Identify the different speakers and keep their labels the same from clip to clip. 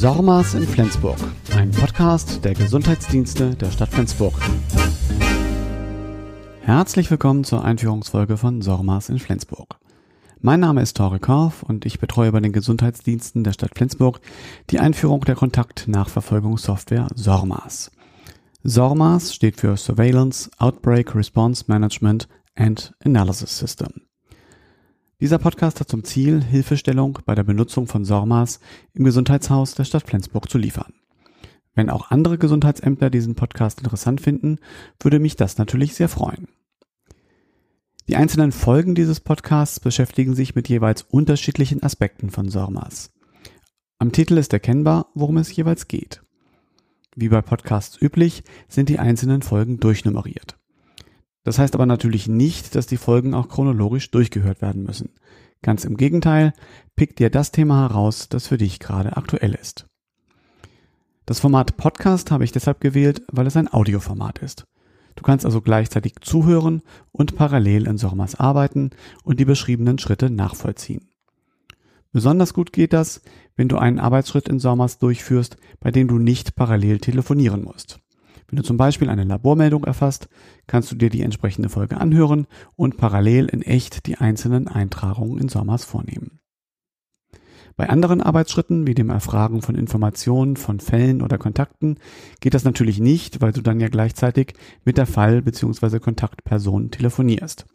Speaker 1: Sormas in Flensburg, ein Podcast der Gesundheitsdienste der Stadt Flensburg. Herzlich willkommen zur Einführungsfolge von Sormas in Flensburg. Mein Name ist Tore Korf und ich betreue bei den Gesundheitsdiensten der Stadt Flensburg die Einführung der Kontaktnachverfolgungssoftware SORMAS. SORMAS steht für Surveillance, Outbreak Response Management and Analysis System. Dieser Podcast hat zum Ziel, Hilfestellung bei der Benutzung von SORMAS im Gesundheitshaus der Stadt Flensburg zu liefern. Wenn auch andere Gesundheitsämter diesen Podcast interessant finden, würde mich das natürlich sehr freuen. Die einzelnen Folgen dieses Podcasts beschäftigen sich mit jeweils unterschiedlichen Aspekten von SORMAS. Am Titel ist erkennbar, worum es jeweils geht. Wie bei Podcasts üblich sind die einzelnen Folgen durchnummeriert. Das heißt aber natürlich nicht, dass die Folgen auch chronologisch durchgehört werden müssen. Ganz im Gegenteil, pick dir das Thema heraus, das für dich gerade aktuell ist. Das Format Podcast habe ich deshalb gewählt, weil es ein Audioformat ist. Du kannst also gleichzeitig zuhören und parallel in Sormas arbeiten und die beschriebenen Schritte nachvollziehen. Besonders gut geht das, wenn du einen Arbeitsschritt in Sormas durchführst, bei dem du nicht parallel telefonieren musst. Wenn du zum Beispiel eine Labormeldung erfasst, kannst du dir die entsprechende Folge anhören und parallel in echt die einzelnen Eintragungen in SORMAS vornehmen. Bei anderen Arbeitsschritten, wie dem Erfragen von Informationen, von Fällen oder Kontakten, geht das natürlich nicht, weil du dann ja gleichzeitig mit der Fall- bzw. Kontaktperson telefonierst.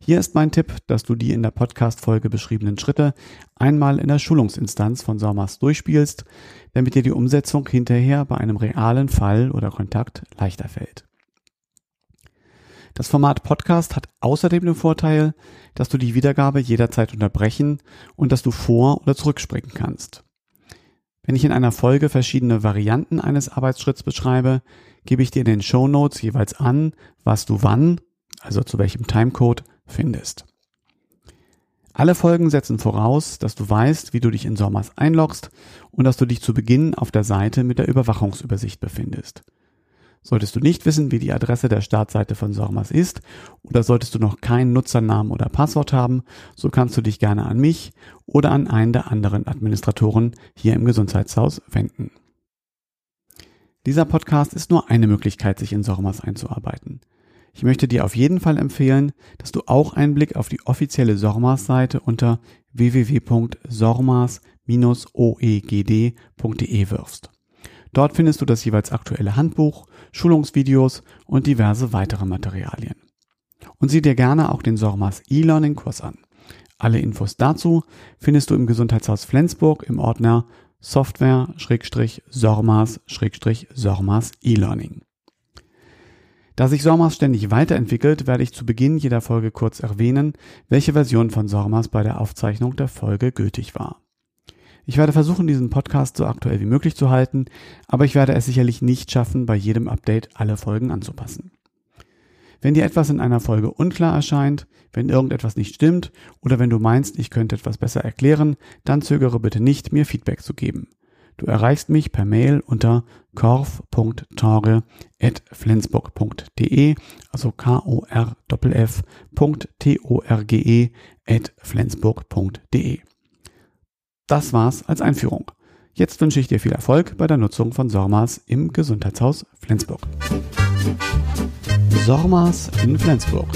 Speaker 1: Hier ist mein Tipp, dass du die in der Podcast-Folge beschriebenen Schritte einmal in der Schulungsinstanz von SORMAS durchspielst, damit dir die Umsetzung hinterher bei einem realen Fall oder Kontakt leichter fällt. Das Format Podcast hat außerdem den Vorteil, dass du die Wiedergabe jederzeit unterbrechen und dass du vor- oder zurückspringen kannst. Wenn ich in einer Folge verschiedene Varianten eines Arbeitsschritts beschreibe, gebe ich dir in den Show Notes jeweils an, was du wann, also zu welchem Timecode, findest. Alle Folgen setzen voraus, dass du weißt, wie du dich in Sommers einloggst und dass du dich zu Beginn auf der Seite mit der Überwachungsübersicht befindest. Solltest du nicht wissen, wie die Adresse der Startseite von Sormas ist oder solltest du noch keinen Nutzernamen oder Passwort haben, so kannst du dich gerne an mich oder an einen der anderen Administratoren hier im Gesundheitshaus wenden. Dieser Podcast ist nur eine Möglichkeit, sich in Sormas einzuarbeiten. Ich möchte dir auf jeden Fall empfehlen, dass du auch einen Blick auf die offizielle SORMAS-Seite unter www.sormas-oegd.de wirfst. Dort findest du das jeweils aktuelle Handbuch, Schulungsvideos und diverse weitere Materialien. Und sieh dir gerne auch den SORMAS E-Learning-Kurs an. Alle Infos dazu findest du im Gesundheitshaus Flensburg im Ordner Software-SORMAS-SORMAS E-Learning. Da sich SORMAS ständig weiterentwickelt, werde ich zu Beginn jeder Folge kurz erwähnen, welche Version von SORMAS bei der Aufzeichnung der Folge gültig war. Ich werde versuchen, diesen Podcast so aktuell wie möglich zu halten, aber ich werde es sicherlich nicht schaffen, bei jedem Update alle Folgen anzupassen. Wenn dir etwas in einer Folge unklar erscheint, wenn irgendetwas nicht stimmt oder wenn du meinst, ich könnte etwas besser erklären, dann zögere bitte nicht, mir Feedback zu geben. Du erreichst mich per Mail unter korf.torge.flensburg.de, also k o r f t o r g e at flensburg.de. Das war's als Einführung. Jetzt wünsche ich dir viel Erfolg bei der Nutzung von SORMAS im Gesundheitshaus Flensburg. SORMAS in Flensburg